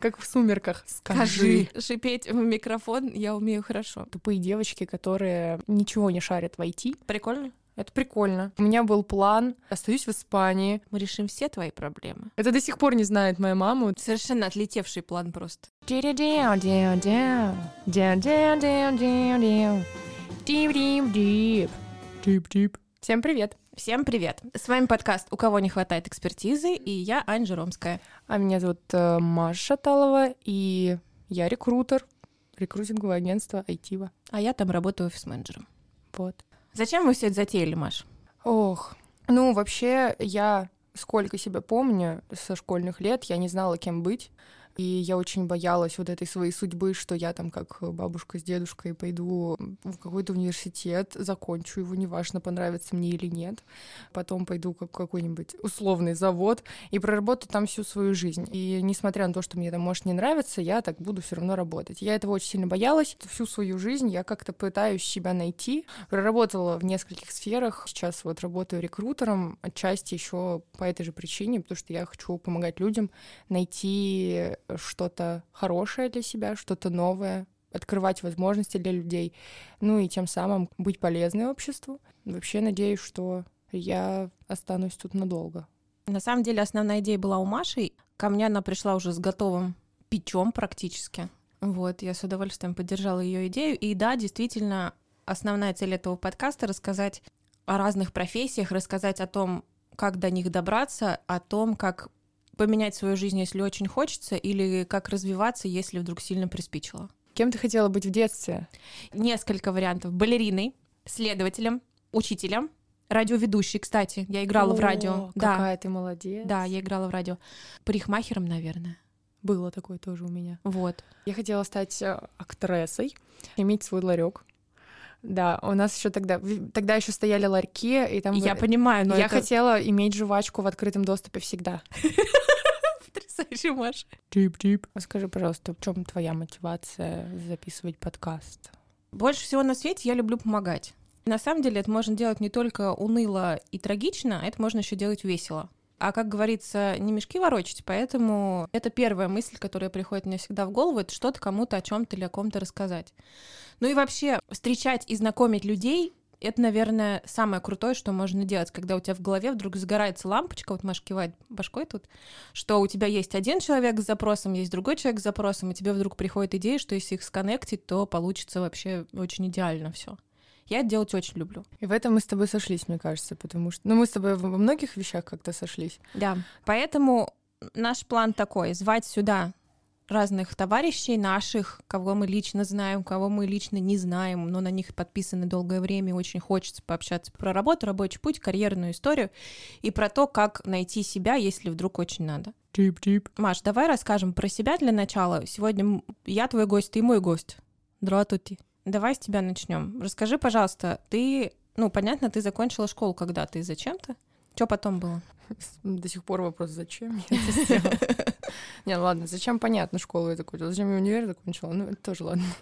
Как в «Сумерках». Скажи. Шипеть в микрофон я умею хорошо. Тупые девочки, которые ничего не шарят в IT. Прикольно? Это прикольно. У меня был план. Остаюсь в Испании. Мы решим все твои проблемы. Это до сих пор не знает моя мама. Совершенно отлетевший план просто. Всем привет. Всем привет! С вами подкаст «У кого не хватает экспертизы» и я, Ань Ромская. А меня зовут э, Маша Шаталова, и я рекрутер, рекрутинговое агентство Айтива. А я там работаю офис-менеджером. Вот. Зачем вы все это затеяли, Маш? Ох, ну вообще я сколько себя помню со школьных лет, я не знала, кем быть. И я очень боялась вот этой своей судьбы, что я там как бабушка с дедушкой пойду в какой-то университет, закончу его, неважно, понравится мне или нет. Потом пойду как какой-нибудь условный завод и проработаю там всю свою жизнь. И несмотря на то, что мне там может не нравиться, я так буду все равно работать. Я этого очень сильно боялась. Всю свою жизнь я как-то пытаюсь себя найти. Проработала в нескольких сферах. Сейчас вот работаю рекрутером, отчасти еще по этой же причине, потому что я хочу помогать людям найти что-то хорошее для себя, что-то новое, открывать возможности для людей, ну и тем самым быть полезной обществу. Вообще надеюсь, что я останусь тут надолго. На самом деле основная идея была у Маши. Ко мне она пришла уже с готовым печом практически. Вот, я с удовольствием поддержала ее идею. И да, действительно, основная цель этого подкаста — рассказать о разных профессиях, рассказать о том, как до них добраться, о том, как поменять свою жизнь, если очень хочется, или как развиваться, если вдруг сильно приспичило? Кем ты хотела быть в детстве? Несколько вариантов. Балериной, следователем, учителем, радиоведущей, кстати. Я играла О, в радио. Какая да. ты молодец. Да, я играла в радио. Парикмахером, наверное. Было такое тоже у меня. Вот. Я хотела стать э, актрисой, иметь свой ларек. Да, у нас еще тогда, тогда еще стояли ларьки, и там... Я понимаю, но Я это... хотела иметь жвачку в открытом доступе всегда. Потрясающе, Маша. Чип-чип. Скажи, пожалуйста, в чем твоя мотивация записывать подкаст? Больше всего на свете я люблю помогать. На самом деле это можно делать не только уныло и трагично, это можно еще делать весело. А как говорится, не мешки ворочать, поэтому это первая мысль, которая приходит мне всегда в голову, это что-то кому-то о чем-то или о ком-то рассказать. Ну и вообще, встречать и знакомить людей это, наверное, самое крутое, что можно делать, когда у тебя в голове вдруг загорается лампочка, вот Маша кивает башкой тут, что у тебя есть один человек с запросом, есть другой человек с запросом, и тебе вдруг приходит идея, что если их сконнектить, то получится вообще очень идеально все. Я это делать очень люблю. И в этом мы с тобой сошлись, мне кажется, потому что... Ну, мы с тобой во многих вещах как-то сошлись. Да, поэтому наш план такой — звать сюда разных товарищей наших, кого мы лично знаем, кого мы лично не знаем, но на них подписаны долгое время, очень хочется пообщаться про работу, рабочий путь, карьерную историю и про то, как найти себя, если вдруг очень надо. Чип-чип. Маш, давай расскажем про себя для начала. Сегодня я твой гость, ты мой гость. Здравствуйте. Давай с тебя начнем. Расскажи, пожалуйста, ты, ну, понятно, ты закончила школу когда-то и зачем-то? Что потом было? До сих пор вопрос, зачем я это сделала? Не, ну ладно, зачем понятно школу я закончила, зачем я универ закончила, ну это тоже ладно.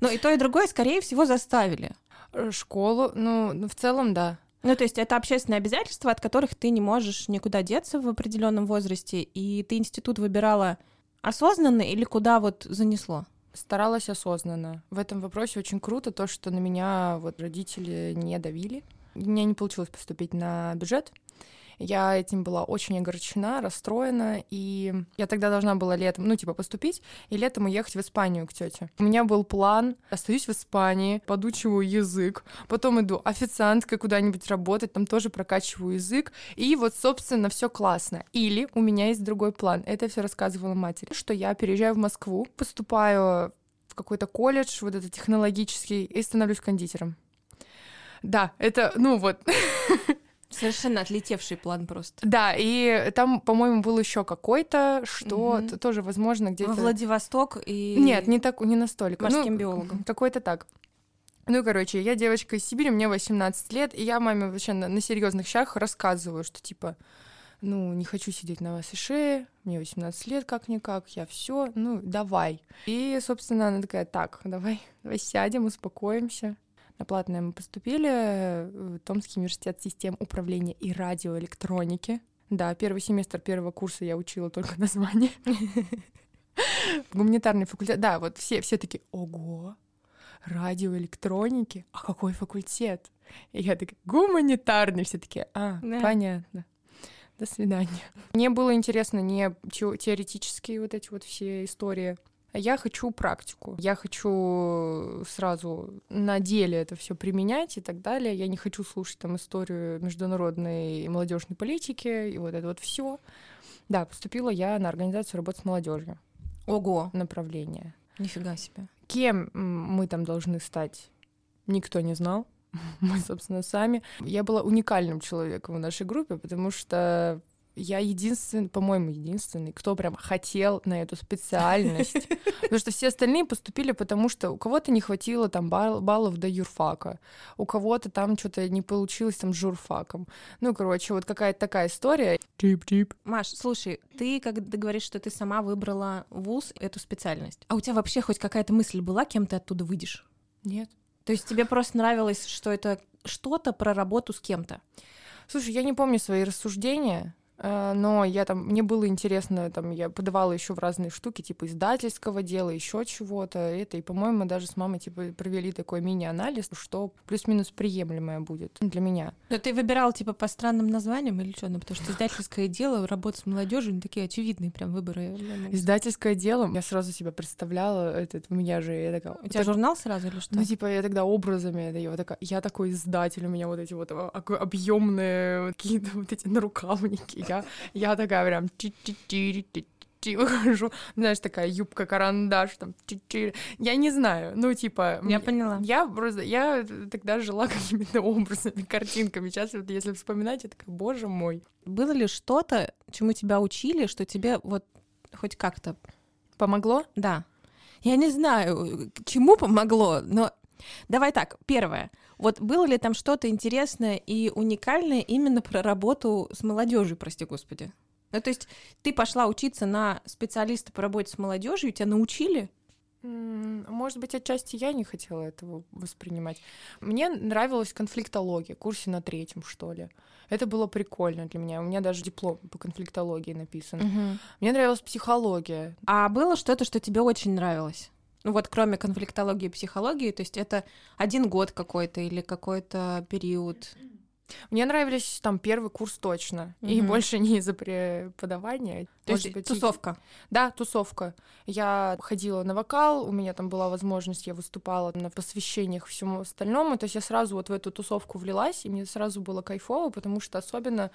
Ну и то, и другое, скорее всего, заставили. Э, школу, ну, ну в целом, да. Ну, то есть это общественные обязательства, от которых ты не можешь никуда деться в определенном возрасте, и ты институт выбирала осознанно или куда вот занесло? Старалась осознанно. В этом вопросе очень круто то, что на меня вот родители не давили. У меня не получилось поступить на бюджет, я этим была очень огорчена, расстроена, и я тогда должна была летом, ну, типа, поступить, и летом уехать в Испанию к тете. У меня был план, остаюсь в Испании, подучиваю язык, потом иду официанткой куда-нибудь работать, там тоже прокачиваю язык, и вот, собственно, все классно. Или у меня есть другой план, это все рассказывала матери, что я переезжаю в Москву, поступаю в какой-то колледж, вот это технологический, и становлюсь кондитером. Да, это, ну вот, Совершенно отлетевший план просто. Да, и там, по-моему, был еще какой-то, что угу. тоже, возможно, где-то... Во Владивосток и... Нет, не, так, не настолько. Морским ну, биологом. Какой-то так. Ну, короче, я девочка из Сибири, мне 18 лет, и я маме вообще на, на серьезных щах рассказываю, что типа, ну, не хочу сидеть на вашей шее, мне 18 лет как-никак, я все, ну, давай. И, собственно, она такая, так, давай, давай сядем, успокоимся. На платное мы поступили в Томский университет систем управления и радиоэлектроники. Да, первый семестр первого курса я учила только название. Гуманитарный факультет. Да, вот все, все такие, ого, радиоэлектроники, а какой факультет? И я такая, гуманитарный, все таки а, да. понятно. До свидания. Мне было интересно не теоретические вот эти вот все истории, я хочу практику. Я хочу сразу на деле это все применять и так далее. Я не хочу слушать там историю международной и молодежной политики и вот это вот все. Да, поступила я на организацию работы с молодежью. Ого. Направление. Нифига себе. Кем мы там должны стать, никто не знал. Мы, собственно, сами. Я была уникальным человеком в нашей группе, потому что я единственный, по-моему, единственный, кто прям хотел на эту специальность. Потому что все остальные поступили, потому что у кого-то не хватило там баллов до юрфака, у кого-то там что-то не получилось там с журфаком. Ну, короче, вот какая-то такая история. Тип-тип. Маш, слушай, ты, когда говоришь, что ты сама выбрала вуз, эту специальность, а у тебя вообще хоть какая-то мысль была, кем ты оттуда выйдешь? Нет. То есть тебе просто нравилось, что это что-то про работу с кем-то? Слушай, я не помню свои рассуждения, но я там, мне было интересно, там, я подавала еще в разные штуки, типа издательского дела, еще чего-то, это, и, по-моему, даже с мамой, типа, провели такой мини-анализ, что плюс-минус приемлемое будет для меня. Но ты выбирал, типа, по странным названиям или что? Ну, потому что издательское дело, работа с молодежью, они такие очевидные прям выборы. Издательское дело, я сразу себя представляла, это, у меня же, я такая... У тебя так, журнал сразу или что? Ну, типа, я тогда образами, это, я, такая, я такой издатель, у меня вот эти вот а, объемные какие-то вот эти нарукавники, я, я такая прям выхожу, знаешь, такая юбка-карандаш, там, я не знаю, ну, типа... Я поняла. Я просто, я тогда жила какими-то образами, картинками, сейчас вот если вспоминать, я такая, боже мой. Было ли что-то, чему тебя учили, что тебе вот хоть как-то... Помогло? Да. Я не знаю, чему помогло, но Давай так, первое. Вот было ли там что-то интересное и уникальное именно про работу с молодежью, прости господи? Ну, то есть ты пошла учиться на специалиста по работе с молодежью, тебя научили? Может быть, отчасти я не хотела этого воспринимать. Мне нравилась конфликтология, курсе на третьем, что ли. Это было прикольно для меня. У меня даже диплом по конфликтологии написан. Угу. Мне нравилась психология. А было что-то, что тебе очень нравилось? Ну вот кроме конфликтологии и психологии, то есть это один год какой-то или какой-то период? Мне нравились там первый курс точно, mm-hmm. и больше не из-за преподавания. То есть быть, тусовка? Да, тусовка. Я ходила на вокал, у меня там была возможность, я выступала на посвящениях всему остальному, то есть я сразу вот в эту тусовку влилась, и мне сразу было кайфово, потому что особенно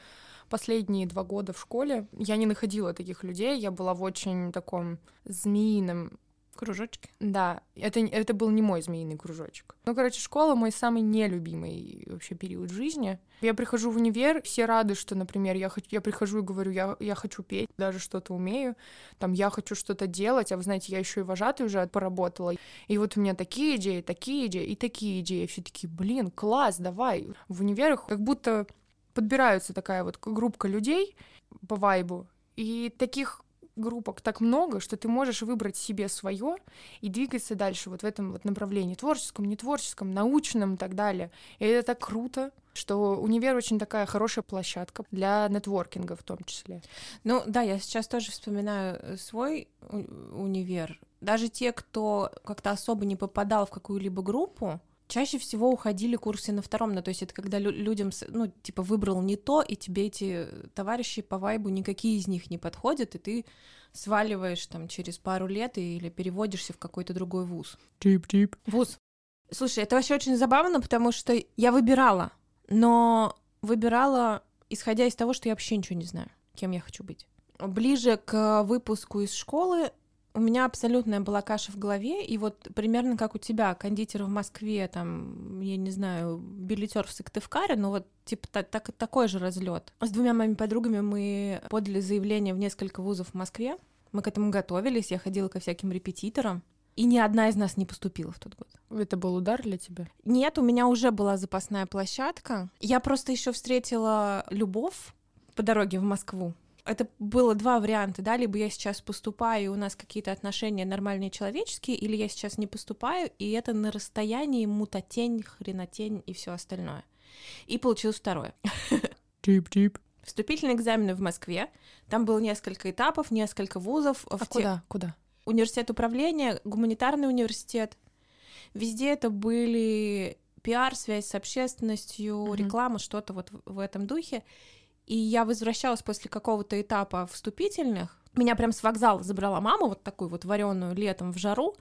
последние два года в школе я не находила таких людей, я была в очень таком змеином Кружочки? Да, это, это был не мой змеиный кружочек. Ну, короче, школа мой самый нелюбимый вообще период жизни. Я прихожу в универ, все рады, что, например, я, хочу, я прихожу и говорю, я, я хочу петь, даже что-то умею, там, я хочу что-то делать, а вы знаете, я еще и вожатой уже поработала. И вот у меня такие идеи, такие идеи и такие идеи. Все такие, блин, класс, давай. В универах как будто подбираются такая вот группка людей по вайбу, и таких группок так много, что ты можешь выбрать себе свое и двигаться дальше вот в этом вот направлении, творческом, не творческом, научном и так далее. И это так круто, что универ очень такая хорошая площадка для нетворкинга в том числе. Ну да, я сейчас тоже вспоминаю э, свой универ. Даже те, кто как-то особо не попадал в какую-либо группу, чаще всего уходили курсы на втором, ну, то есть это когда лю- людям, ну, типа, выбрал не то, и тебе эти товарищи по вайбу, никакие из них не подходят, и ты сваливаешь там через пару лет или переводишься в какой-то другой вуз. Тип-тип. Вуз. Слушай, это вообще очень забавно, потому что я выбирала, но выбирала, исходя из того, что я вообще ничего не знаю, кем я хочу быть. Ближе к выпуску из школы у меня абсолютная была каша в голове, и вот примерно как у тебя, кондитер в Москве, там, я не знаю, билетер в Сыктывкаре, ну вот типа так, так, такой же разлет. С двумя моими подругами мы подали заявление в несколько вузов в Москве. Мы к этому готовились, я ходила ко всяким репетиторам, и ни одна из нас не поступила в тот год. Это был удар для тебя? Нет, у меня уже была запасная площадка. Я просто еще встретила любовь по дороге в Москву это было два варианта, да, либо я сейчас поступаю, и у нас какие-то отношения нормальные человеческие, или я сейчас не поступаю, и это на расстоянии мутатень, хренотень и все остальное. И получилось второе. Тип-тип. Вступительные экзамены в Москве. Там было несколько этапов, несколько вузов. А в куда? Те... Куда? университет управления, гуманитарный университет. Везде это были пиар, связь с общественностью, mm-hmm. реклама, что-то вот в этом духе. И я возвращалась после какого-то этапа вступительных. Меня прям с вокзала забрала мама, вот такую вот вареную летом в жару,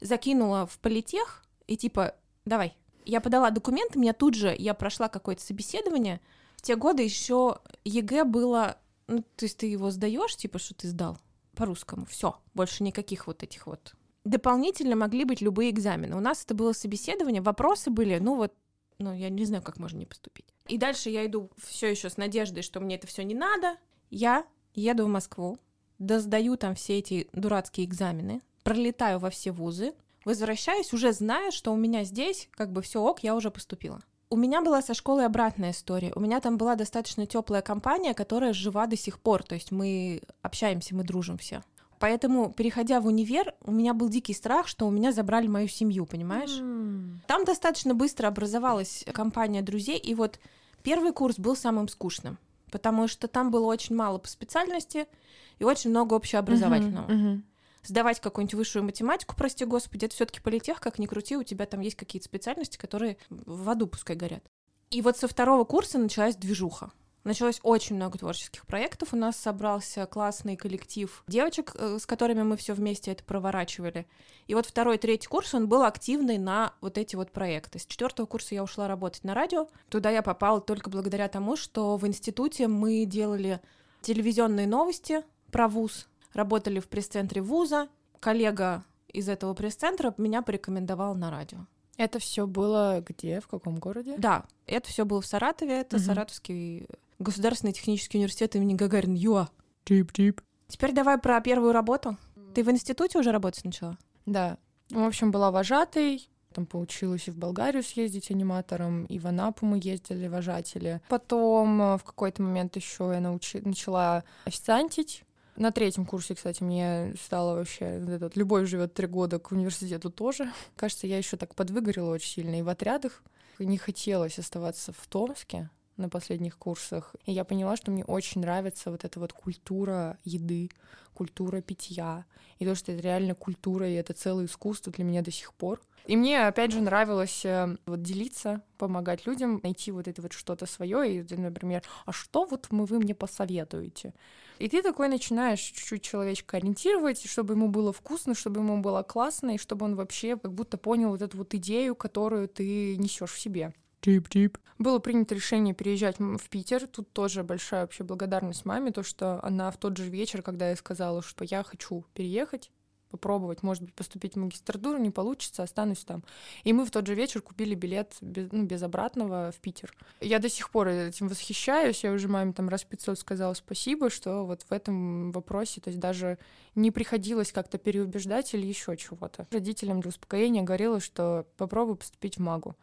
закинула в политех и типа, давай. Я подала документы, меня тут же, я прошла какое-то собеседование. В те годы еще ЕГЭ было, ну, то есть ты его сдаешь, типа, что ты сдал по-русскому. Все, больше никаких вот этих вот. Дополнительно могли быть любые экзамены. У нас это было собеседование, вопросы были, ну вот, ну я не знаю, как можно не поступить. И дальше я иду все еще с надеждой, что мне это все не надо. Я еду в Москву, да сдаю там все эти дурацкие экзамены, пролетаю во все вузы, возвращаюсь, уже зная, что у меня здесь как бы все ок, я уже поступила. У меня была со школой обратная история. У меня там была достаточно теплая компания, которая жива до сих пор. То есть мы общаемся, мы дружим все. Поэтому, переходя в универ, у меня был дикий страх, что у меня забрали мою семью, понимаешь? Mm. Там достаточно быстро образовалась компания друзей, и вот первый курс был самым скучным, потому что там было очень мало по специальности и очень много общеобразовательного. Mm-hmm, mm-hmm сдавать какую-нибудь высшую математику, прости господи, это все-таки политех, как ни крути, у тебя там есть какие-то специальности, которые в аду пускай горят. И вот со второго курса началась движуха. Началось очень много творческих проектов. У нас собрался классный коллектив девочек, э, с которыми мы все вместе это проворачивали. И вот второй, третий курс, он был активный на вот эти вот проекты. С четвертого курса я ушла работать на радио. Туда я попала только благодаря тому, что в институте мы делали телевизионные новости про вуз, работали в пресс-центре вуза. Коллега из этого пресс-центра меня порекомендовал на радио. Это все было где, в каком городе? Да, это все было в Саратове, это угу. Саратовский государственный технический университет имени Гагарина ЮА. Тип-тип. Теперь давай про первую работу. Ты в институте уже работать начала? Да. В общем, была вожатой, там получилось и в Болгарию съездить аниматором, и в Анапу мы ездили вожатели. Потом э, в какой-то момент еще я научи... начала официантить. На третьем курсе, кстати, мне стало вообще этот, любовь живет три года к университету тоже. Кажется, я еще так подвыгорела очень сильно и в отрядах. Не хотелось оставаться в Томске на последних курсах. И я поняла, что мне очень нравится вот эта вот культура еды, культура питья. И то, что это реально культура, и это целое искусство для меня до сих пор. И мне, опять же, нравилось э, вот делиться, помогать людям, найти вот это вот что-то свое. И, например, а что вот мы, вы мне посоветуете? И ты такой начинаешь чуть-чуть человечка ориентировать, чтобы ему было вкусно, чтобы ему было классно, и чтобы он вообще как будто понял вот эту вот идею, которую ты несешь в себе. Тип-тип. Было принято решение переезжать в Питер. Тут тоже большая вообще благодарность маме, то, что она в тот же вечер, когда я сказала, что я хочу переехать, попробовать, может быть, поступить в магистратуру, не получится, останусь там. И мы в тот же вечер купили билет без, ну, без обратного в Питер. Я до сих пор этим восхищаюсь, я уже маме там раз 500 сказала спасибо, что вот в этом вопросе, то есть даже не приходилось как-то переубеждать или еще чего-то. Родителям для успокоения говорила, что попробуй поступить в МАГУ.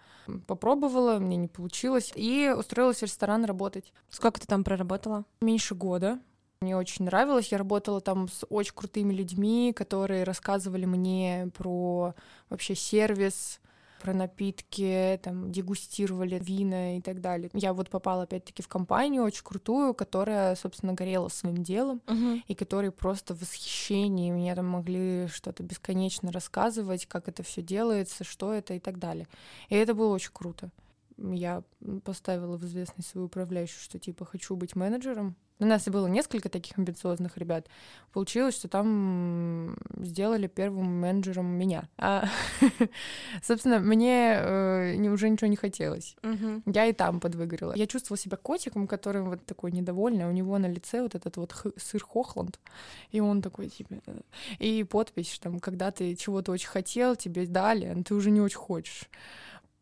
Попробовала, мне не получилось, и устроилась в ресторан работать. Сколько ты там проработала? Меньше года. Мне очень нравилось. Я работала там с очень крутыми людьми, которые рассказывали мне про вообще сервис, про напитки, там, дегустировали вина и так далее. Я вот попала опять-таки в компанию очень крутую, которая, собственно, горела своим делом, uh-huh. и которые просто в восхищении меня там могли что-то бесконечно рассказывать, как это все делается, что это и так далее. И это было очень круто. Я поставила в известность свою управляющую, что типа хочу быть менеджером, у нас было несколько таких амбициозных ребят. Получилось, что там сделали первым менеджером меня. А, собственно, мне э, уже ничего не хотелось. Угу. Я и там подвыгорела. Я чувствовала себя котиком, который вот такой недовольный. У него на лице вот этот вот сыр Хохланд. И он такой, типа... Э, и подпись, там, когда ты чего-то очень хотел, тебе дали, но ты уже не очень хочешь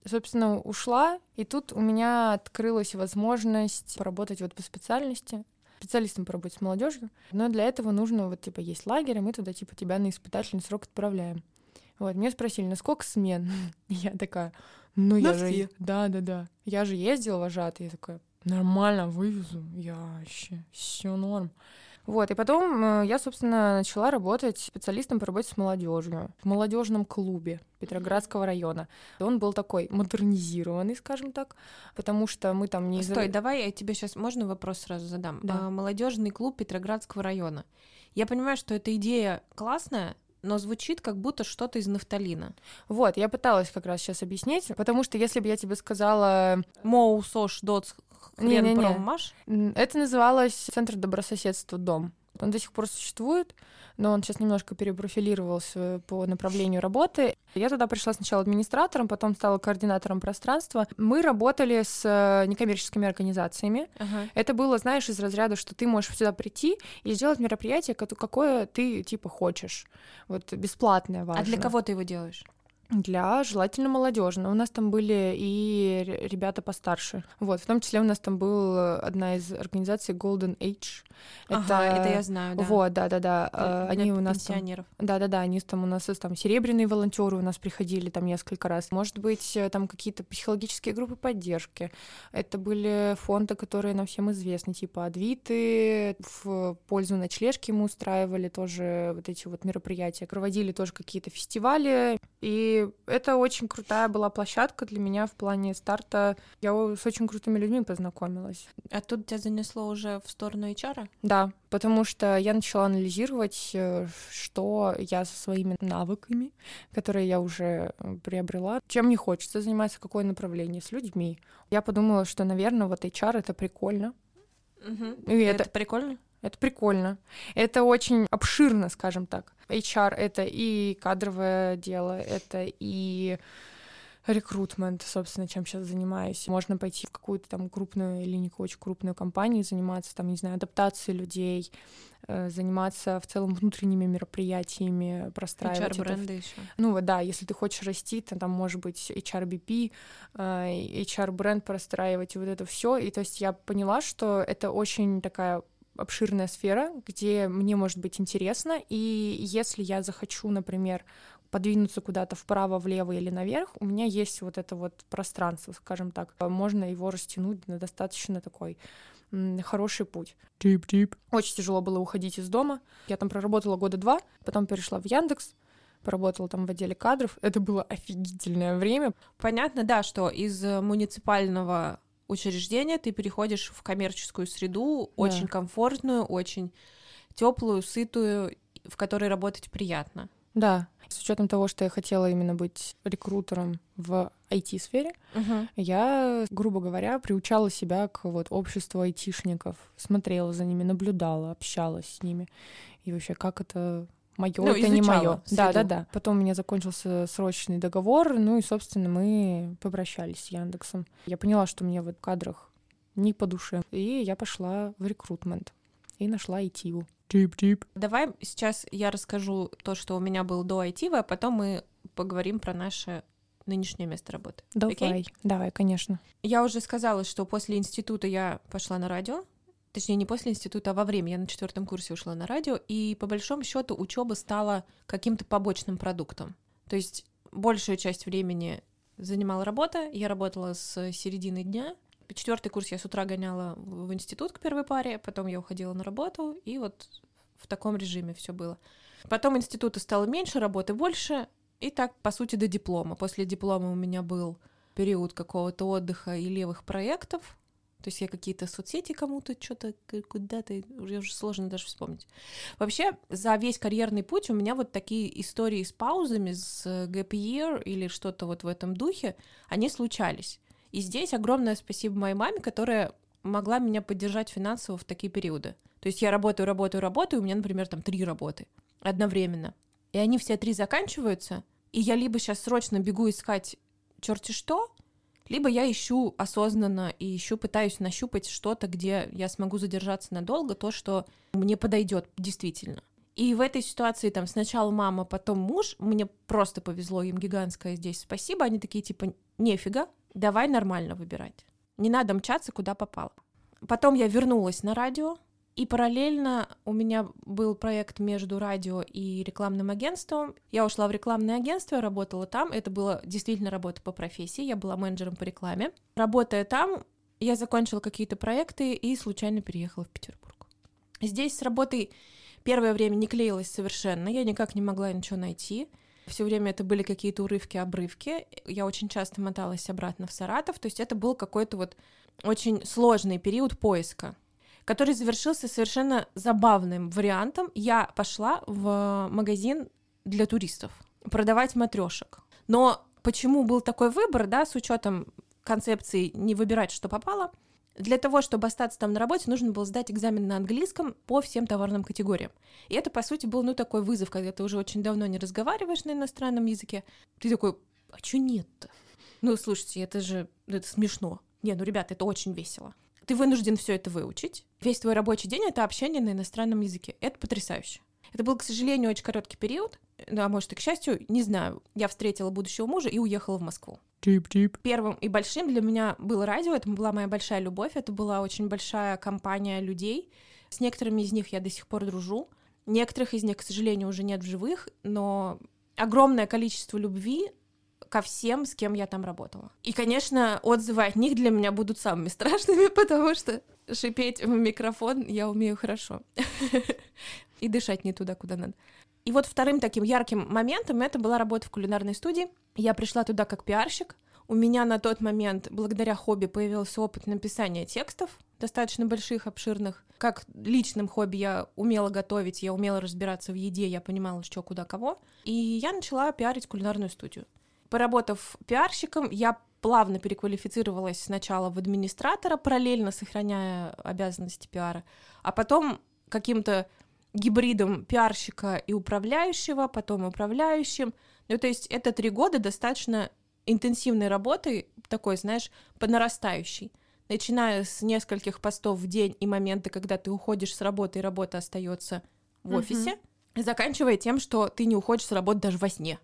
собственно, ушла, и тут у меня открылась возможность поработать вот по специальности специалистом по работе с молодежью. Но для этого нужно, вот, типа, есть лагерь, и мы туда, типа, тебя на испытательный срок отправляем. Вот, мне спросили, на сколько смен? Я такая, ну, я же... Да, да, да. Я же ездила вожатый. Я такая, нормально, вывезу. Я вообще, все норм. Вот, и потом э, я, собственно, начала работать специалистом по работе с молодежью в молодежном клубе Петроградского района. Он был такой модернизированный, скажем так, потому что мы там не... Стой, давай я тебе сейчас, можно вопрос сразу задам? Да. А, молодежный клуб Петроградского района. Я понимаю, что эта идея классная, но звучит как будто что-то из нафталина. Вот, я пыталась как раз сейчас объяснить, потому что если бы я тебе сказала... Моу, Сош, Доц, Хрен, Проммаш? Это называлось Центр добрососедства Дом. Он до сих пор существует, но он сейчас немножко перепрофилировался по направлению работы. Я туда пришла сначала администратором, потом стала координатором пространства. Мы работали с э, некоммерческими организациями. Ага. Это было, знаешь, из разряда, что ты можешь сюда прийти и сделать мероприятие, какое ты типа хочешь. Вот бесплатное важно. А для кого ты его делаешь? Для желательно молодежи. У нас там были и ребята постарше. Вот, в том числе у нас там был одна из организаций Golden Age. Это, ага, это я знаю, да. Вот, да, да, да. Для, они для у нас пенсионеров. Там, да, да, да. Они там у нас там серебряные волонтеры у нас приходили там несколько раз. Может быть, э, там какие-то психологические группы поддержки. Это были фонды, которые нам всем известны, типа Адвиты, в пользу ночлежки мы устраивали тоже вот эти вот мероприятия, проводили тоже какие-то фестивали. И это очень крутая была площадка для меня в плане старта. Я с очень крутыми людьми познакомилась. А тут тебя занесло уже в сторону HR? Да, потому что я начала анализировать, э, что я со своими навыками, которые я уже э, приобрела, чем мне хочется заниматься, какое направление с людьми. Я подумала, что, наверное, вот HR это прикольно. Угу. И это, это прикольно? Это прикольно. Это очень обширно, скажем так. HR — это и кадровое дело, это и рекрутмент, собственно, чем сейчас занимаюсь. Можно пойти в какую-то там крупную или не очень крупную компанию, заниматься там, не знаю, адаптацией людей, э, заниматься в целом внутренними мероприятиями, простраивать HR-бренды еще. Ну вот да, если ты хочешь расти, то там может быть HRBP, HR-бренд простраивать, и вот это все. И то есть я поняла, что это очень такая обширная сфера, где мне может быть интересно, и если я захочу, например, подвинуться куда-то вправо, влево или наверх, у меня есть вот это вот пространство, скажем так. Можно его растянуть на достаточно такой хороший путь. Тип-тип. Очень тяжело было уходить из дома. Я там проработала года два, потом перешла в Яндекс, поработала там в отделе кадров. Это было офигительное время. Понятно, да, что из э, муниципального учреждения ты переходишь в коммерческую среду, да. очень комфортную, очень теплую, сытую, в которой работать приятно. Да, с учетом того, что я хотела именно быть рекрутером в IT-сфере, uh-huh. я, грубо говоря, приучала себя к вот обществу айтишников, смотрела за ними, наблюдала, общалась с ними. И вообще, как это мое, ну, это не мое. Да, да, да. Потом у меня закончился срочный договор, ну и, собственно, мы попрощались с Яндексом. Я поняла, что мне в кадрах не по душе. И я пошла в рекрутмент и нашла ITU. Тип-тип. Давай сейчас я расскажу то, что у меня было до IT, а потом мы поговорим про наше нынешнее место работы. Давай, okay? давай, конечно. Я уже сказала, что после института я пошла на радио, точнее не после института, а во время. Я на четвертом курсе ушла на радио, и по большому счету учеба стала каким-то побочным продуктом. То есть большую часть времени занимала работа. Я работала с середины дня. Четвертый курс я с утра гоняла в институт к первой паре, потом я уходила на работу, и вот в таком режиме все было. Потом института стало меньше, работы больше, и так, по сути, до диплома. После диплома у меня был период какого-то отдыха и левых проектов, то есть я какие-то соцсети кому-то что-то куда-то, уже, уже сложно даже вспомнить. Вообще, за весь карьерный путь у меня вот такие истории с паузами, с gap year или что-то вот в этом духе, они случались. И здесь огромное спасибо моей маме, которая могла меня поддержать финансово в такие периоды. То есть я работаю, работаю, работаю, у меня, например, там три работы одновременно. И они все три заканчиваются, и я либо сейчас срочно бегу искать черти что, либо я ищу осознанно и ищу, пытаюсь нащупать что-то, где я смогу задержаться надолго, то, что мне подойдет действительно. И в этой ситуации там сначала мама, потом муж, мне просто повезло, им гигантское здесь спасибо, они такие типа, нефига, давай нормально выбирать. Не надо мчаться, куда попало. Потом я вернулась на радио, и параллельно у меня был проект между радио и рекламным агентством. Я ушла в рекламное агентство, работала там. Это была действительно работа по профессии. Я была менеджером по рекламе. Работая там, я закончила какие-то проекты и случайно переехала в Петербург. Здесь с работой первое время не клеилась совершенно. Я никак не могла ничего найти. Все время это были какие-то урывки, обрывки. Я очень часто моталась обратно в Саратов. То есть это был какой-то вот очень сложный период поиска который завершился совершенно забавным вариантом. Я пошла в магазин для туристов, продавать матрешек. Но почему был такой выбор, да, с учетом концепции не выбирать, что попало? Для того, чтобы остаться там на работе, нужно было сдать экзамен на английском по всем товарным категориям. И это, по сути, был, ну, такой вызов, когда ты уже очень давно не разговариваешь на иностранном языке. Ты такой, а чё нет-то? Ну, слушайте, это же, это смешно. Не, ну, ребята, это очень весело. Ты вынужден все это выучить. Весь твой рабочий день — это общение на иностранном языке. Это потрясающе. Это был, к сожалению, очень короткий период, ну, а может и к счастью, не знаю. Я встретила будущего мужа и уехала в Москву. Тип-тип. Первым и большим для меня было радио, это была моя большая любовь, это была очень большая компания людей. С некоторыми из них я до сих пор дружу. Некоторых из них, к сожалению, уже нет в живых, но огромное количество любви ко всем, с кем я там работала. И, конечно, отзывы от них для меня будут самыми страшными, потому что шипеть в микрофон я умею хорошо. И дышать не туда, куда надо. И вот вторым таким ярким моментом это была работа в кулинарной студии. Я пришла туда как пиарщик. У меня на тот момент, благодаря хобби, появился опыт написания текстов, достаточно больших, обширных. Как личным хобби я умела готовить, я умела разбираться в еде, я понимала, что, куда, кого. И я начала пиарить кулинарную студию. Поработав пиарщиком, я плавно переквалифицировалась сначала в администратора, параллельно сохраняя обязанности пиара, а потом каким-то гибридом пиарщика и управляющего, потом управляющим. Ну, то есть это три года достаточно интенсивной работы, такой, знаешь, по нарастающей. Начиная с нескольких постов в день и момента, когда ты уходишь с работы, и работа остается в офисе, mm-hmm. заканчивая тем, что ты не уходишь с работы даже во сне.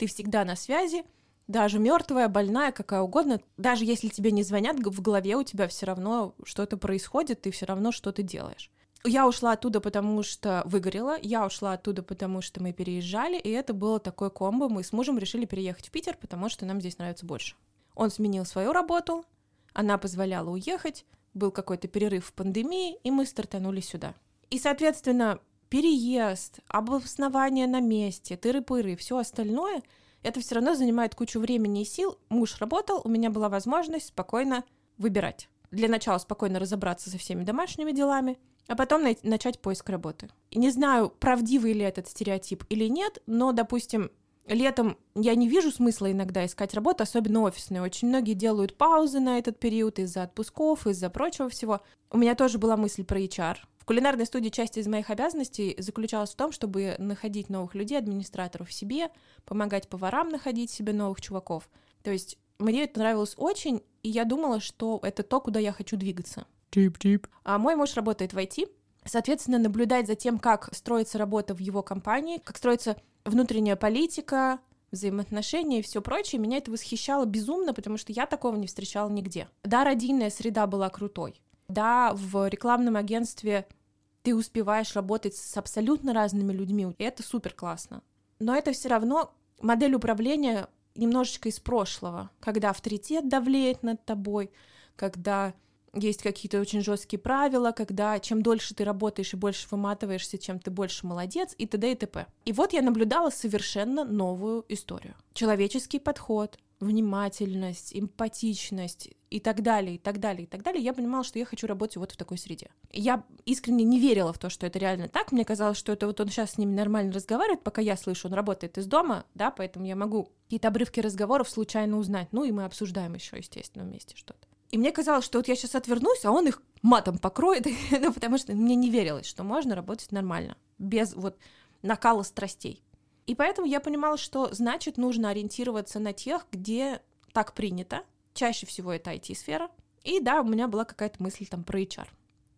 Ты всегда на связи, даже мертвая, больная, какая угодно, даже если тебе не звонят, в голове у тебя все равно что-то происходит, ты все равно что-то делаешь. Я ушла оттуда, потому что выгорела, я ушла оттуда, потому что мы переезжали, и это было такое комбо. Мы с мужем решили переехать в Питер, потому что нам здесь нравится больше. Он сменил свою работу, она позволяла уехать, был какой-то перерыв в пандемии, и мы стартанули сюда. И, соответственно, переезд, обоснование на месте, тыры-пыры все остальное, это все равно занимает кучу времени и сил. Муж работал, у меня была возможность спокойно выбирать. Для начала спокойно разобраться со всеми домашними делами, а потом на- начать поиск работы. И не знаю, правдивый ли этот стереотип или нет, но, допустим, летом я не вижу смысла иногда искать работу, особенно офисную. Очень многие делают паузы на этот период из-за отпусков, из-за прочего всего. У меня тоже была мысль про HR. В кулинарной студии часть из моих обязанностей заключалась в том, чтобы находить новых людей, администраторов себе, помогать поварам находить себе новых чуваков. То есть мне это нравилось очень, и я думала, что это то, куда я хочу двигаться. Тип-тип. А мой муж работает в IT, соответственно, наблюдать за тем, как строится работа в его компании, как строится внутренняя политика, взаимоотношения и все прочее, меня это восхищало безумно, потому что я такого не встречала нигде. Да, родильная среда была крутой. Да, в рекламном агентстве ты успеваешь работать с абсолютно разными людьми, и это супер классно. Но это все равно модель управления немножечко из прошлого, когда авторитет давлеет над тобой, когда есть какие-то очень жесткие правила, когда чем дольше ты работаешь и больше выматываешься, чем ты больше молодец, и т.д. и т.п. И вот я наблюдала совершенно новую историю. Человеческий подход, внимательность, эмпатичность и так далее, и так далее, и так далее, я понимала, что я хочу работать вот в такой среде. Я искренне не верила в то, что это реально так. Мне казалось, что это вот он сейчас с ними нормально разговаривает, пока я слышу, он работает из дома, да, поэтому я могу какие-то обрывки разговоров случайно узнать. Ну и мы обсуждаем еще, естественно, вместе что-то. И мне казалось, что вот я сейчас отвернусь, а он их матом покроет, ну, потому что мне не верилось, что можно работать нормально, без вот накала страстей. И поэтому я понимала, что значит нужно ориентироваться на тех, где так принято. Чаще всего это IT-сфера. И да, у меня была какая-то мысль там про HR.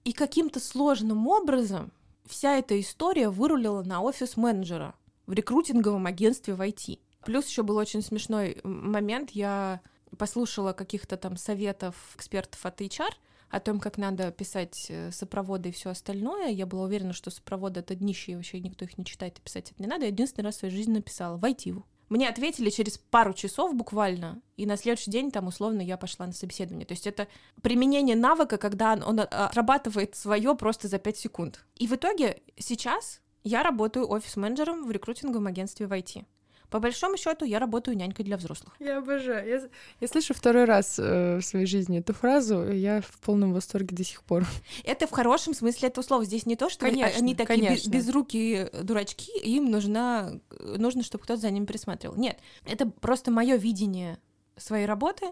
И каким-то сложным образом вся эта история вырулила на офис менеджера в рекрутинговом агентстве в IT. Плюс еще был очень смешной момент. Я послушала каких-то там советов экспертов от HR о том, как надо писать э, сопроводы и все остальное. Я была уверена, что сопроводы это днище, и вообще никто их не читает, и писать это не надо. Я единственный раз в своей жизни написала «Войти». Мне ответили через пару часов буквально, и на следующий день там условно я пошла на собеседование. То есть это применение навыка, когда он отрабатывает свое просто за 5 секунд. И в итоге сейчас я работаю офис-менеджером в рекрутинговом агентстве в IT. По большому счету я работаю нянькой для взрослых. Я обожаю. Я, я слышу второй раз э, в своей жизни эту фразу, и я в полном восторге до сих пор. Это в хорошем смысле этого слова. Здесь не то, что Конечно, они такие без- безрукие дурачки, и им нужна, нужно, чтобы кто-то за ними присматривал. Нет, это просто мое видение своей работы,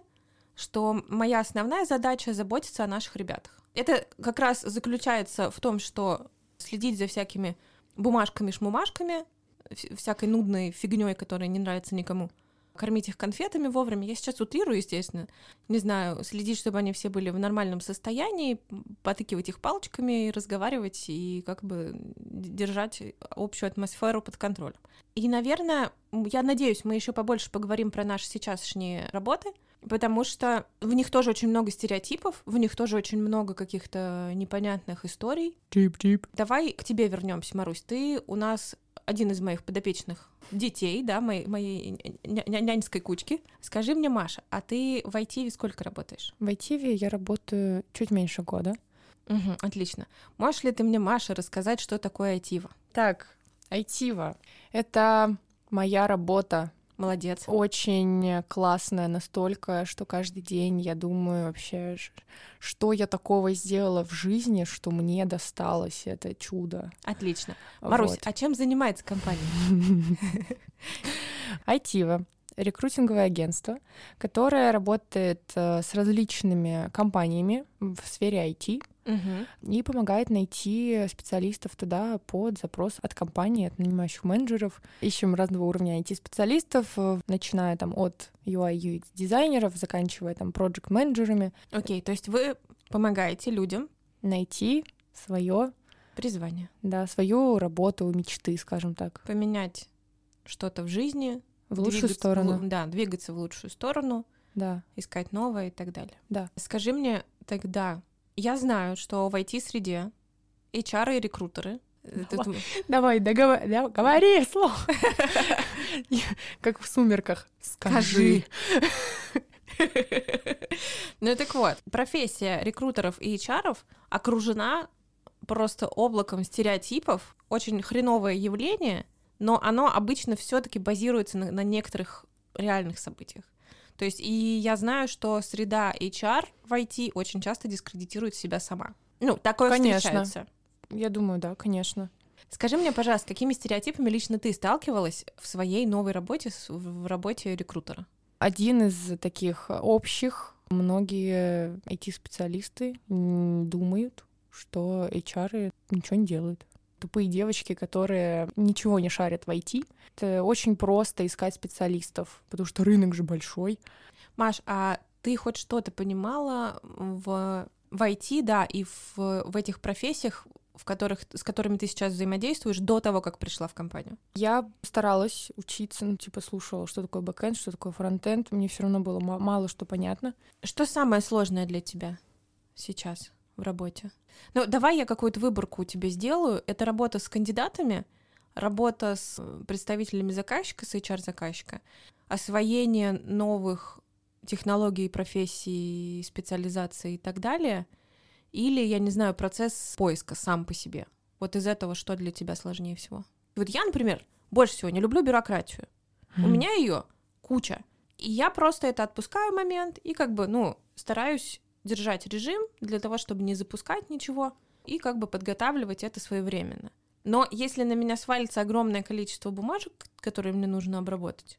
что моя основная задача заботиться о наших ребятах. Это как раз заключается в том, что следить за всякими бумажками-шмумашками, вс- всякой нудной фигней, которая не нравится никому. Кормить их конфетами вовремя. Я сейчас утрирую, естественно. Не знаю, следить, чтобы они все были в нормальном состоянии, потыкивать их палочками и разговаривать, и как бы держать общую атмосферу под контролем. И, наверное, я надеюсь, мы еще побольше поговорим про наши сейчасшние работы, потому что в них тоже очень много стереотипов, в них тоже очень много каких-то непонятных историй. Тип-тип. Давай к тебе вернемся, Марусь. Ты у нас один из моих подопечных детей, да, моей, моей ня- ня- няньской кучки. Скажи мне, Маша, а ты в IT сколько работаешь? В ITV я работаю чуть меньше года. Мгм, отлично. Можешь ли ты мне, Маша, рассказать, что такое айтива? Так, ITV — это моя работа. Молодец. Очень классная настолько, что каждый день я думаю вообще, что я такого сделала в жизни, что мне досталось это чудо. Отлично. Марусь, Вот. а чем занимается компания? Айтива — рекрутинговое агентство, которое работает э, с различными компаниями в сфере IT Мгм. и помогает найти специалистов туда под запрос от компании, от нанимающих менеджеров. Ищем разного уровня IT-специалистов, э, начиная там от UI, UX дизайнеров, заканчивая там project менеджерами Окей, то есть вы помогаете людям найти свое, призвание, да, свою работу мечты, скажем так, поменять что-то в жизни, в лучшую двигаться в сторону. да, двигаться в лучшую сторону, Да, искать новое и так далее. Да. Скажи мне тогда, я знаю, что в IT-среде HR и рекрутеры э, Давай, договори слово. Как в сумерках. Скажи. Ну так вот, профессия рекрутеров и HR окружена просто облаком стереотипов, очень хреновое явление, но оно обычно все-таки базируется на, на некоторых реальных событиях. То есть, и я знаю, что среда HR в IT очень часто дискредитирует себя сама. Ну, такое Конечно. встречается. Я думаю, да, конечно. Скажи мне, пожалуйста, какими стереотипами лично ты сталкивалась в своей новой работе, в работе рекрутера? Один из таких общих, многие IT-специалисты думают, что HR ничего не делают. Тупые девочки, которые ничего не шарят в IT. Это очень просто искать специалистов, потому что рынок же большой. Маш, а ты хоть что-то понимала в, в IT, да, и в, в этих профессиях, в которых, с которыми ты сейчас взаимодействуешь до того, как пришла в компанию? Я старалась учиться, ну, типа, слушала, что такое бэкэнд, что такое фронтенд. Мне все равно было ма- мало что понятно. Что самое сложное для тебя сейчас в работе? Ну, давай я какую-то выборку тебе сделаю. Это работа с кандидатами, работа с э, представителями заказчика, с HR-заказчика, освоение новых технологий, профессий, специализации и так далее, или, я не знаю, процесс поиска сам по себе. Вот из этого что для тебя сложнее всего? Вот я, например, больше всего не люблю бюрократию. У меня ее куча. И я просто это отпускаю момент и как бы, ну, стараюсь держать режим для того, чтобы не запускать ничего и как бы подготавливать это своевременно. Но если на меня свалится огромное количество бумажек, которые мне нужно обработать,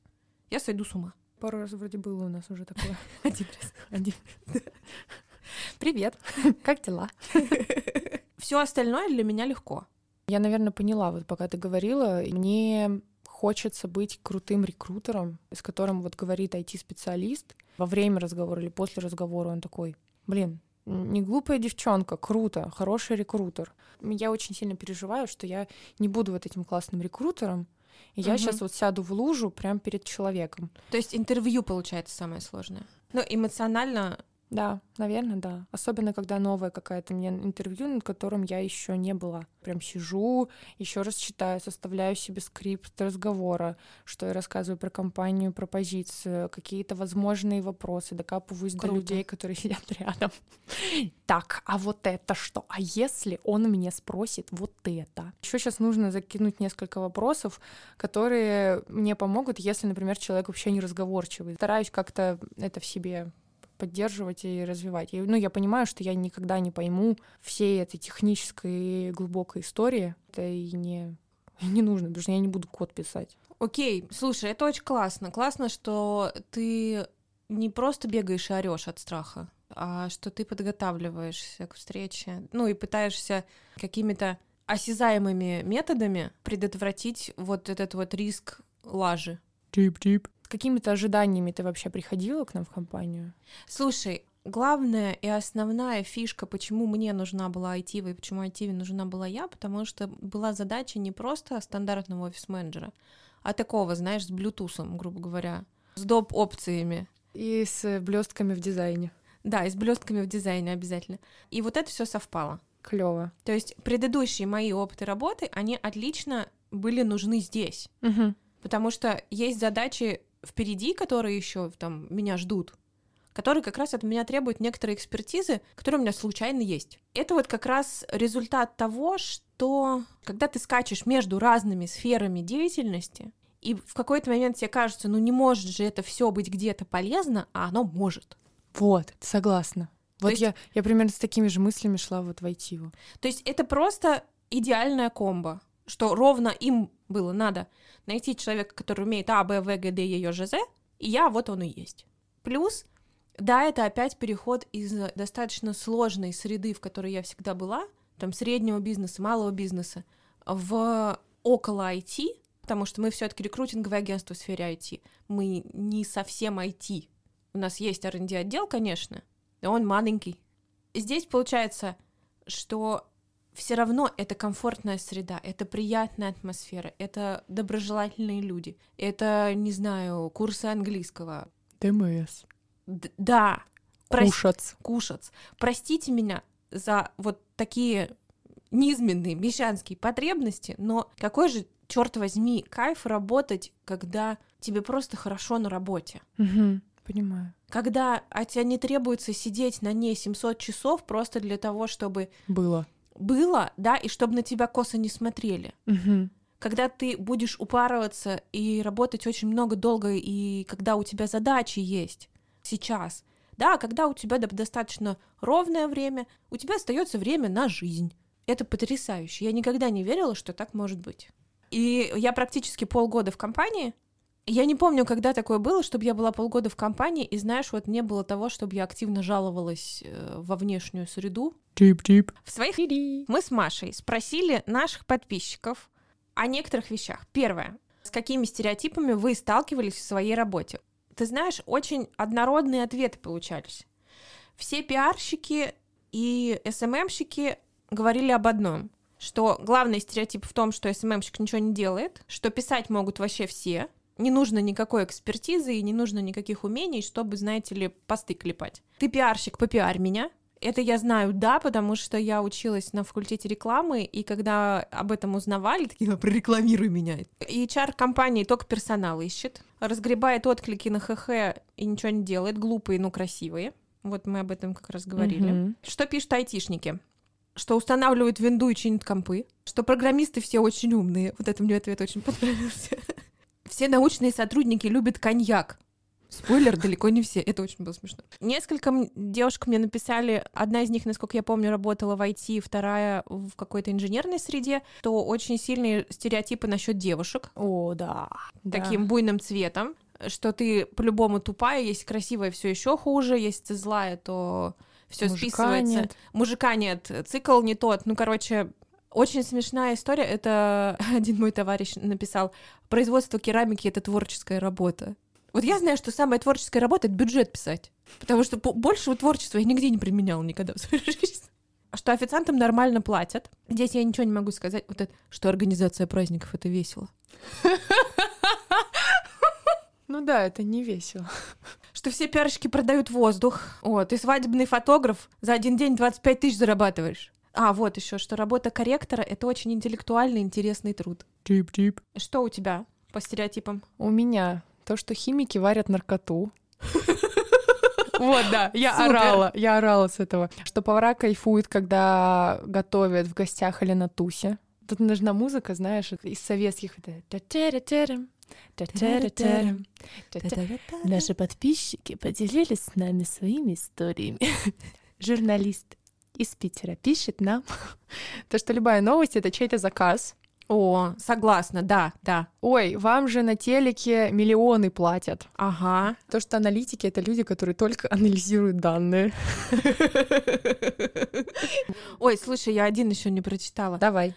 я сойду с ума. Пару раз вроде было у нас уже такое. Один раз. Один. Привет, как дела? Все остальное для меня легко. Я, наверное, поняла, вот пока ты говорила, мне хочется быть крутым рекрутером, с которым вот говорит IT-специалист во время разговора или после разговора он такой, блин, не глупая девчонка, круто, хороший рекрутер. Я очень сильно переживаю, что я не буду вот этим классным рекрутером, и я Мгм. сейчас вот сяду в лужу прямо перед человеком. То есть интервью получается самое сложное. Ну, эмоционально Да, наверное, да. Особенно, когда новое какое-то мне интервью, над которым я еще не была. Прям сижу, еще раз читаю, составляю себе скрипт разговора, что я рассказываю про компанию, про позицию, какие-то возможные вопросы, докапываюсь Круто. до людей, которые сидят рядом. Так, а вот это что? А если он мне спросит вот это? Еще сейчас нужно закинуть несколько вопросов, которые мне помогут, если, например, человек вообще не разговорчивый. Стараюсь как-то это в себе поддерживать и развивать. И, ну, я понимаю, что я никогда не пойму всей этой технической и глубокой истории. Это и не, и не нужно, потому что я не буду код писать. Окей, слушай, это очень классно. Классно, что ты не просто бегаешь и орешь от страха, а что ты подготавливаешься к встрече, ну и пытаешься какими-то осязаемыми методами предотвратить вот этот вот риск лажи. Тип-тип какими-то ожиданиями ты вообще приходила к нам в компанию? Слушай, главная и основная фишка, почему мне нужна была IT и почему IT нужна была я, потому что была задача не просто стандартного офис-менеджера, а такого, знаешь, с Bluetooth, грубо говоря, с доп. опциями. И с блестками в дизайне. Да, и с блестками в дизайне обязательно. И вот это все совпало. Клево. То есть предыдущие мои опыты работы, они отлично были нужны здесь. Угу. Потому что есть задачи впереди, которые еще там меня ждут, которые как раз от меня требуют некоторые экспертизы, которые у меня случайно есть. Это вот как раз результат того, что когда ты скачешь между разными сферами деятельности, и в какой-то момент тебе кажется, ну не может же это все быть где-то полезно, а оно может. Вот, согласна. Вот есть... я, я примерно с такими же мыслями шла вот в IT. То есть это просто идеальная комбо, что ровно им было надо найти человека, который умеет А, Б, В, Г, Д, Е, Ж, З, и я, вот он и есть. Плюс, да, это опять переход из достаточно сложной среды, в которой я всегда была, там среднего бизнеса, малого бизнеса, в около IT, потому что мы все-таки рекрутинговое агентство в сфере IT. Мы не совсем IT. У нас есть R&D отдел, конечно, но он маленький. Здесь получается, что все равно это комфортная среда, это приятная атмосфера, это доброжелательные люди, это, не знаю, курсы английского. ДМС. Д- да. Кушац. Кушац. Простите меня за вот такие низменные мещанские потребности, но какой же, черт возьми, кайф работать, когда тебе просто хорошо на работе. Угу, понимаю. Когда от тебя не требуется сидеть на ней 700 часов просто для того, чтобы... Было было, да, и чтобы на тебя косо не смотрели. Угу. Когда ты будешь упарываться и работать очень много долго, и когда у тебя задачи есть сейчас, да, когда у тебя достаточно ровное время, у тебя остается время на жизнь. Это потрясающе. Я никогда не верила, что так может быть. И я практически полгода в компании, я не помню, когда такое было, чтобы я была полгода в компании, и знаешь, вот не было того, чтобы я активно жаловалась э, во внешнюю среду. Тип-тип. В своих мы с Машей спросили наших подписчиков о некоторых вещах. Первое. С какими стереотипами вы сталкивались в своей работе? Ты знаешь, очень однородные ответы получались. Все пиарщики и СММщики говорили об одном, что главный стереотип в том, что СММщик ничего не делает, что писать могут вообще все, не нужно никакой экспертизы и не нужно никаких умений, чтобы, знаете ли, посты клепать. Ты пиарщик, попиарь меня. Это я знаю, да, потому что я училась на факультете рекламы, и когда об этом узнавали, такие, прорекламируй меня. HR-компании только персонал ищет, разгребает отклики на ХХ и ничего не делает, глупые, но красивые. Вот мы об этом как раз говорили. Mm-hmm. Что пишут айтишники? Что устанавливают винду и чинят компы, что программисты все очень умные. Вот это мне ответ очень понравился. Все научные сотрудники любят коньяк. Спойлер, далеко не все. Это очень было смешно. Несколько девушек мне написали. Одна из них, насколько я помню, работала в IT, вторая в какой-то инженерной среде. То очень сильные стереотипы насчет девушек. О, да. Таким да. буйным цветом что ты по-любому тупая, если красивая, все еще хуже, если ты злая, то все списывается. Нет. Мужика нет, цикл не тот. Ну, короче, очень смешная история. Это один мой товарищ написал. Производство керамики — это творческая работа. Вот я знаю, что самая творческая работа — это бюджет писать. Потому что большего творчества я нигде не применял никогда в своей жизни. Что официантам нормально платят. Здесь я ничего не могу сказать. Вот это, что организация праздников — это весело. Ну да, это не весело что все пиарщики продают воздух. О, ты свадебный фотограф, за один день 25 тысяч зарабатываешь. А, вот еще, что работа корректора — это очень интеллектуальный, интересный труд. Чип-чип. Что у тебя по стереотипам? У меня то, что химики варят наркоту. Вот, да, я Супер. орала, я орала с этого. Что повара кайфуют, когда готовят в гостях или на тусе. Тут нужна музыка, знаешь, из советских. Наши подписчики поделились с нами своими историями. Журналист из Питера пишет нам, то, что любая новость — это чей-то заказ. О, согласна, да, да. Ой, вам же на телеке миллионы платят. Ага. То, что аналитики — это люди, которые только анализируют данные. Ой, слушай, я один еще не прочитала. Давай.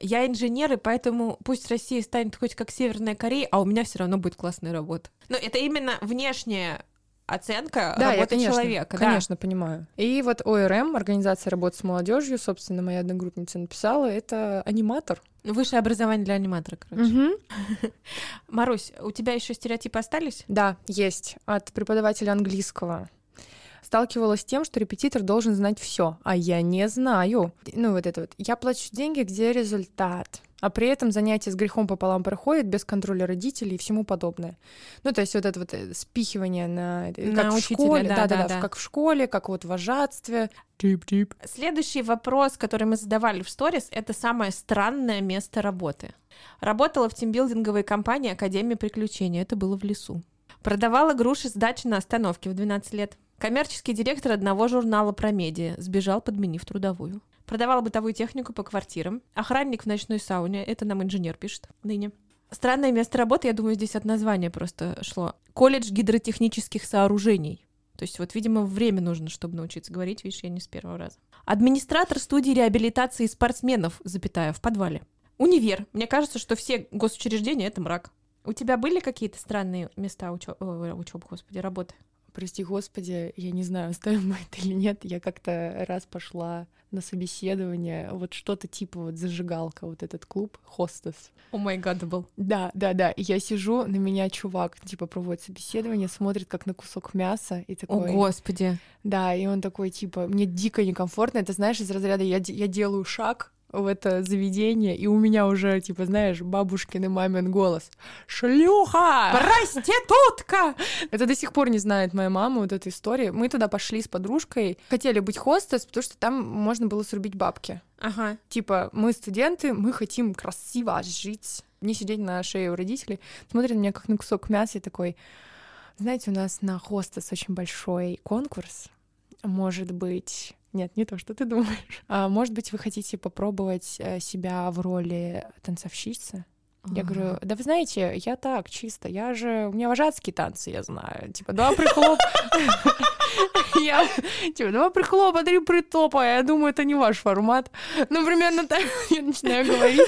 Я инженер, и поэтому пусть Россия станет хоть как Северная Корея, а у меня все равно будет классная работа. Но это именно внешняя оценка Да, я, работы конечно, человека. да. конечно, понимаю. И вот ОРМ, Организация работы с молодежью, собственно, моя одногруппница написала, это аниматор. Высшее образование для аниматора, короче. Марусь, у тебя еще стереотипы остались? Да, есть. От преподавателя английского. Сталкивалась с тем, что репетитор должен знать все, а я не знаю. Ну, вот это вот. Я плачу деньги, где результат. А при этом занятия с грехом пополам проходят без контроля родителей и всему подобное. Ну, то есть вот это вот э, спихивание на... э, На как в учителя, школе, да, да-да-да, да, да. как в школе, как вот в вожатстве. Тип-тип. Следующий вопрос, который мы задавали в сторис, это самое странное место работы. Работала в тимбилдинговой компании Академия приключений. Это было в лесу. Продавала груши с дачи на остановке в 12 лет. Коммерческий директор одного журнала про медиа. Сбежал, подменив трудовую. Продавала бытовую технику по квартирам. Охранник в ночной сауне. Это нам инженер пишет ныне. Странное место работы, я думаю, здесь от названия просто шло. Колледж гидротехнических сооружений. То есть вот, видимо, время нужно, чтобы научиться говорить, видишь, я не с первого раза. Администратор студии реабилитации спортсменов, запятая, в подвале. Универ. Мне кажется, что все госучреждения — это мрак. У тебя были какие-то странные места учебы, господи, работы? Прости господи, я не знаю, оставим мы это или нет. Я как-то раз пошла на собеседование, вот что-то типа вот зажигалка, вот этот клуб, хостес. О май гад, был. Да, да, да. И я сижу, на меня чувак, типа, проводит собеседование, смотрит как на кусок мяса и О, такой... господи. Да, и он такой, типа, мне дико некомфортно. Это, знаешь, из разряда я, я делаю шаг в это заведение, и у меня уже, типа, знаешь, бабушкин и мамин голос. Шлюха! Проститутка! Это до сих пор не знает моя мама вот эту историю. Мы туда пошли с подружкой, хотели быть хостес, потому что там можно было срубить бабки. Ага. Типа, мы студенты, мы хотим красиво жить, не сидеть на шее у родителей. Смотрит на меня как на кусок мяса и такой, знаете, у нас на хостес очень большой конкурс. Может быть... Нет, не то, что ты думаешь. А, может быть, вы хотите попробовать э, себя в роли танцовщицы? Я говорю, да вы знаете, я так, чисто, я же, у меня вожатские танцы, я знаю, типа, два прихлоп, я, типа, два прихлопа, три притопа, я думаю, это не ваш формат. Ну, примерно так я начинаю говорить.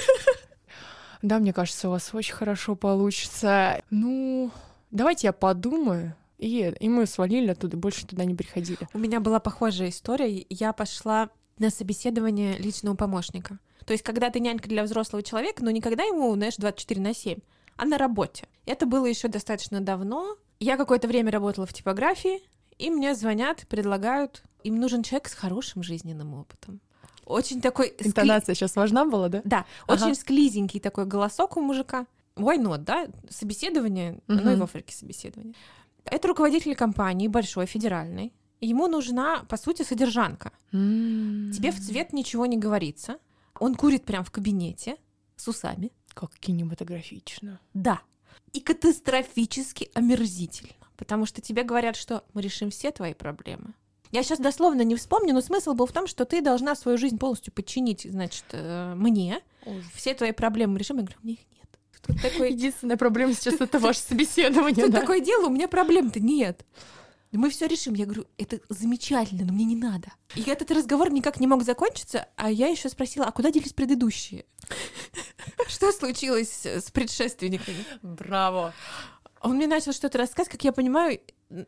Да, мне кажется, у вас очень хорошо получится. Ну, давайте я подумаю. И, и мы свалили оттуда, больше туда не приходили. У меня была похожая история. Я пошла на собеседование личного помощника. То есть, когда ты нянька для взрослого человека, но никогда ему, знаешь, 24 на 7, а на работе. Это было еще достаточно давно. Я какое-то время работала в типографии, и мне звонят, предлагают. Им нужен человек с хорошим жизненным опытом. Очень такой... скли- Интонация сейчас важна была, да? Да, Ага. очень склизенький такой голосок у мужика. Why not, да? Собеседование, ну и Мгм. в Африке собеседование. Это руководитель компании большой, федеральной. Ему нужна, по сути, содержанка. Тебе в цвет ничего не говорится. Он курит прям в кабинете с усами. Как кинематографично. Да. И катастрофически омерзительно. Потому что тебе говорят, что мы решим все твои проблемы. Я сейчас дословно не вспомню, но смысл был в том, что ты должна свою жизнь полностью подчинить, значит, э, мне. Все твои проблемы мы решим. Я говорю, меня их. Тут такой, Единственная проблема сейчас это ваше собеседование, тут да? такое дело, у меня проблем-то нет. Мы все решим. Я говорю, это замечательно, но мне не надо. И этот разговор никак не мог закончиться, а я еще спросила, а куда делись предыдущие? Что случилось с предшественниками? Браво. Он мне начал что-то рассказывать, как я понимаю,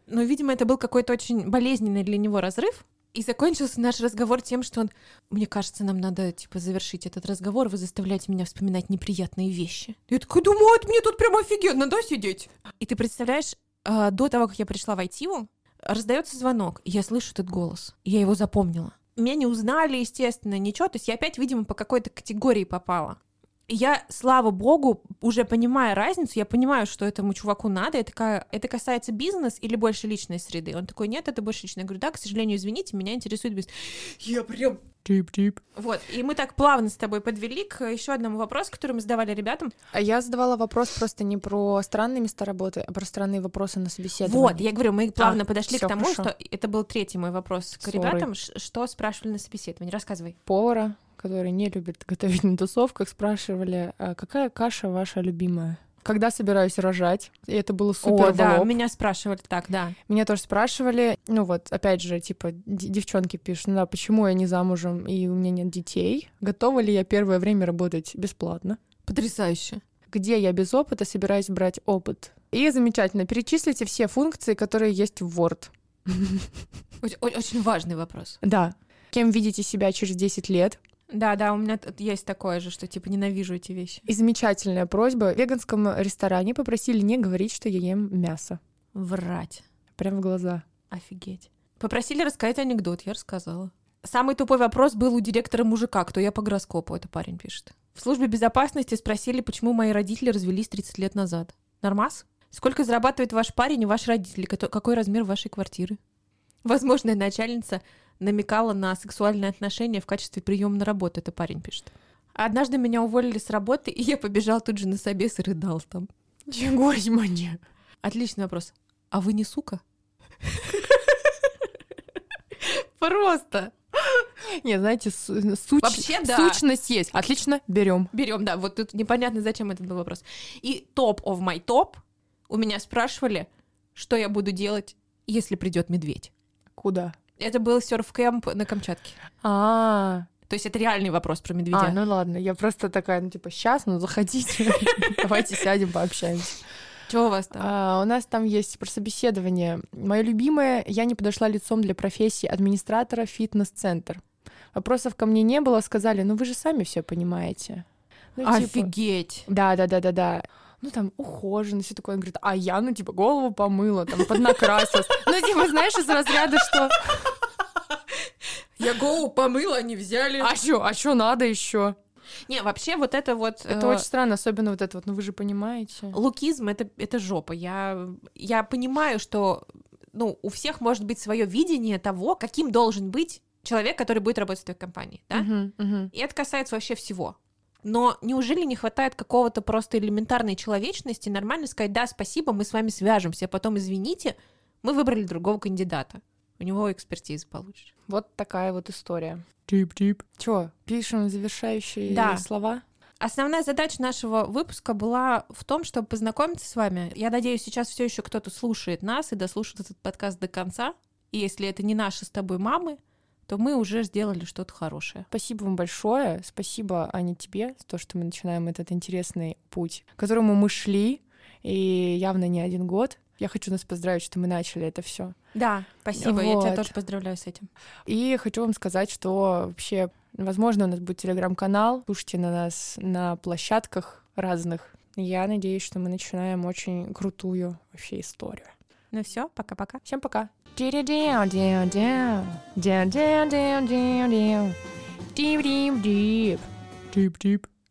но, видимо, это был какой-то очень болезненный для него разрыв. И закончился наш разговор тем, что он... Мне кажется, нам надо, типа, завершить этот разговор. Вы заставляете меня вспоминать неприятные вещи. Я такой думаю, это мне тут прям офигенно, да, сидеть? И ты представляешь, а, до того, как я пришла в ITU, раздается звонок, и я слышу этот голос. Я его запомнила. Меня не узнали, естественно, ничего. То есть я опять, видимо, по какой-то категории попала. Я, слава богу, уже понимая разницу, я понимаю, что этому чуваку надо. Я такая, это касается бизнес или больше личной среды? Он такой, нет, это больше личная. Я говорю, да, к сожалению, извините, меня интересует бизнес. Я прям Тип-тип. вот, и мы так плавно с тобой подвели к еще одному вопросу, который мы задавали ребятам. А я задавала вопрос просто не про странные места работы, а про странные вопросы на собеседовании. Вот, я говорю, мы плавно подошли всё к тому, хорошо. что это был третий мой вопрос к Sorry. ребятам, что спрашивали на собеседовании. Рассказывай. повара, который не любит готовить на тусовках, спрашивали, «А какая каша ваша любимая? Когда собираюсь рожать? И это было супер О, да, меня спрашивали так, да. Меня тоже спрашивали, ну вот, опять же, типа, девчонки пишут, ну да, почему я не замужем и у меня нет детей? Готова ли я первое время работать бесплатно? Потрясающе. Где я без опыта собираюсь брать опыт? И замечательно, перечислите все функции, которые есть в Word. Очень важный вопрос. Да. Кем видите себя через 10 лет? Да, да, у меня тут есть такое же, что типа ненавижу эти вещи. И замечательная просьба. В веганском ресторане попросили не говорить, что я ем мясо. Врать. Прям в глаза. Офигеть. Попросили рассказать анекдот, я рассказала. Самый тупой вопрос был у директора мужика, кто я по гороскопу, это парень пишет. В службе безопасности спросили, почему мои родители развелись 30 лет назад. Нормас? Сколько зарабатывает ваш парень и ваши родители? Какой размер вашей квартиры? Возможная начальница намекала на сексуальные отношения в качестве приема на работу, это парень пишет. Однажды меня уволили с работы, и я побежал тут же на собес и рыдал там. Чего мне? Отличный вопрос. А вы не сука? Просто. Не, знаете, су- суч- Вообще, да. сущность есть. Отлично, берем. Берем, да. Вот тут непонятно, зачем этот был вопрос. И топ of my топ у меня спрашивали, что я буду делать, если придет медведь. Куда? Это был серф-кэмп на Камчатке. А, То есть это реальный вопрос про медведя. а, ну ладно, я просто такая, ну типа, сейчас, ну заходите, давайте сядем, пообщаемся. Чего у вас там? А, у нас там есть про собеседование. Мое любимое, я не подошла лицом для профессии администратора фитнес-центр. Вопросов ко мне не было, сказали, ну вы же сами все понимаете. Ну, типа, Офигеть. Да, да, да, да, да. Ну, там, ухоженность, все такое. Он говорит, а я, ну, типа, голову помыла, там, поднакрасилась. Ну, типа, знаешь, из разряда, что... Я голову помыла, они взяли. А что, а что надо еще? Не, вообще вот это вот... Это э, очень странно, особенно вот это вот, ну, вы же понимаете. Лукизм это, это жопа. Я, я понимаю, что ну, у всех может быть свое видение того, каким должен быть человек, который будет работать в твоей компании. Да? Мгм, мгм. И это касается вообще всего. Но неужели не хватает какого-то просто элементарной человечности, нормально сказать, да, спасибо, мы с вами свяжемся, а потом, извините, мы выбрали другого кандидата. У него экспертиза получше. Вот такая вот история. Тип-тип. Чё, пишем завершающие Да. слова? Основная задача нашего выпуска была в том, чтобы познакомиться с вами. Я надеюсь, сейчас все еще кто-то слушает нас и дослушает этот подкаст до конца. И если это не наши с тобой мамы, то мы уже сделали что-то хорошее. Спасибо вам большое. Спасибо, Аня, тебе за то, что мы начинаем этот интересный путь, к которому мы шли, и явно не один год. Я хочу нас поздравить, что мы начали это все. Да, спасибо. Я тебя Вот. тоже поздравляю с этим. И хочу вам сказать, что вообще, возможно, у нас будет телеграм-канал. Слушайте на нас на площадках разных. Я надеюсь, что мы начинаем очень крутую вообще историю. Ну все, пока-пока. Всем пока. Дип-дип-дип. Дип-дип.